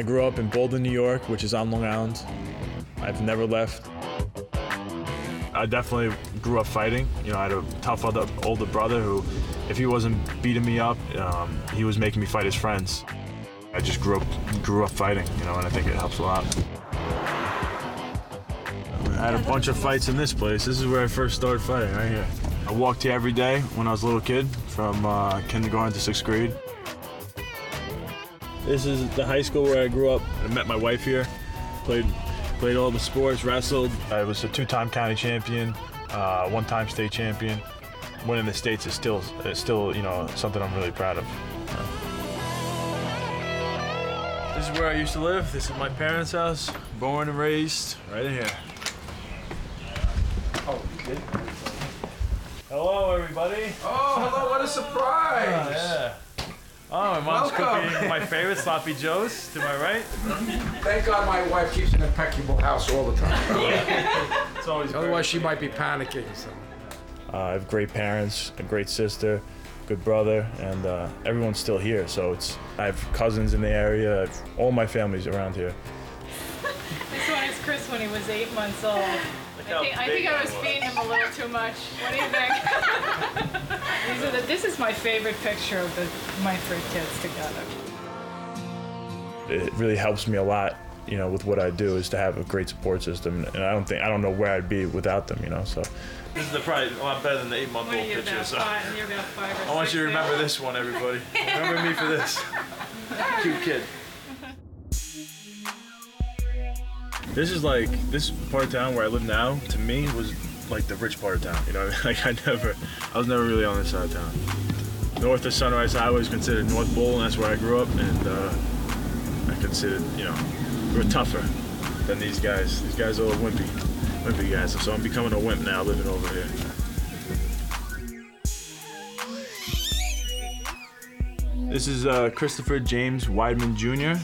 I grew up in Baldwin, New York, which is on Long Island. I've never left. I definitely grew up fighting. You know, I had a tough other, older brother who, if he wasn't beating me up, um, he was making me fight his friends. I just grew up, grew up fighting, you know, and I think it helps a lot. I had a bunch of fights in this place. This is where I first started fighting, right here. I walked here every day when I was a little kid, from uh, kindergarten to sixth grade. This is the high school where I grew up. I met my wife here. Played, played all the sports, wrestled. I was a two-time county champion, uh, one-time state champion. Winning the states is still, is still, you know, something I'm really proud of. This is where I used to live. This is my parents' house. Born and raised right in here. Oh, Hello, everybody. Oh, hello, what a surprise! yeah. My mom's Welcome. cooking my favorite sloppy joes to my right. Thank God my wife keeps an impeccable house all the time. It's always Otherwise, she might be panicking. So. Uh, I have great parents, a great sister, good brother, and uh, everyone's still here. So it's I have cousins in the area. All my family's around here. This one is Chris when he was eight months old. I think, I think I was feeding him a little too much. What do you think? These the, this is my favorite picture of the, my three kids together. It really helps me a lot, you know, with what I do is to have a great support system, and I don't think I don't know where I'd be without them, you know. So this is the probably a lot better than the eight-month-old picture. you about five? You're about five or I want six you to now? remember this one, everybody. remember me for this. Cute kid. This is like this part of town where I live now. To me, was like the rich part of town. You know, like I never, I was never really on this side of town. North of Sunrise Highway is considered North Bowl, and that's where I grew up. And uh, I considered, you know, we were tougher than these guys. These guys are all wimpy, wimpy guys. So I'm becoming a wimp now, living over here. This is uh, Christopher James Weidman Jr.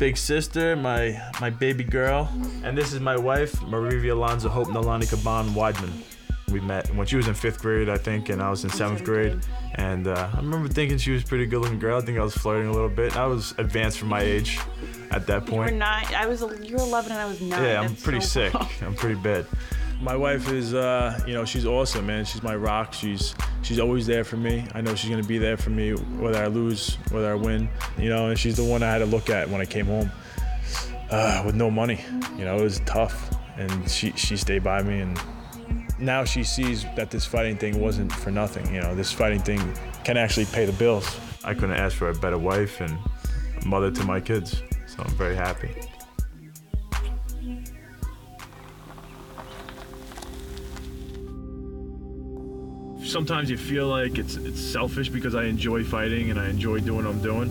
Big sister, my my baby girl, and this is my wife, Marivia Alonzo Hope Nalani Kaban Weidman. We met when she was in fifth grade, I think, and I was in seventh grade. And uh, I remember thinking she was a pretty good-looking girl. I think I was flirting a little bit. I was advanced for my age at that point. You were point. nine. I was. You were 11 and I was nine. Yeah, I'm That's pretty so sick. I'm pretty bad. My wife is, uh, you know, she's awesome, man. She's my rock. She's she's always there for me. I know she's gonna be there for me whether I lose, whether I win. You know, and she's the one I had to look at when I came home uh, with no money. You know, it was tough, and she she stayed by me, and now she sees that this fighting thing wasn't for nothing. You know, this fighting thing can actually pay the bills. I couldn't ask for a better wife and mother to my kids, so I'm very happy. Sometimes you feel like it's it's selfish because I enjoy fighting and I enjoy doing what I'm doing,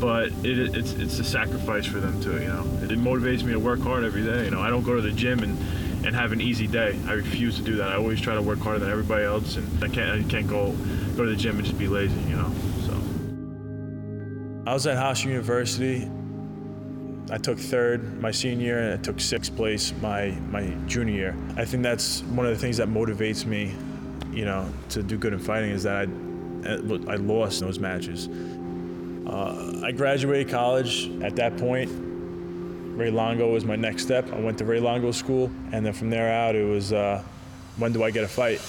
but it, it's it's a sacrifice for them too. You know, it, motivates me to work hard every day. You know, I don't go to the gym and and have an easy day. I refuse to do that. I always try to work harder than everybody else, and I can't I can't go go to the gym and just be lazy. You know, so. I was at Haas University. I took third my senior year, and I took sixth place my my junior year. I think that's one of the things that motivates me, you know, to do good in fighting is that I I lost those matches. Uh, I graduated college at that point. Ray Longo was my next step. I went to Ray Longo School, and then from there out, it was uh, when do I get a fight?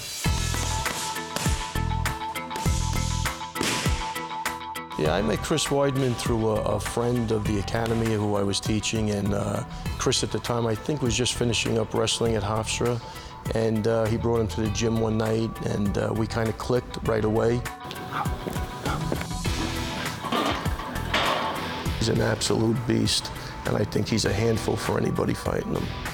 Yeah, I met Chris Weidman through a, a friend of the academy who I was teaching, and uh, Chris at the time I think was just finishing up wrestling at Hofstra, and uh, he brought him to the gym one night, and uh, we kind of clicked right away. He's an absolute beast, and I think he's a handful for anybody fighting him.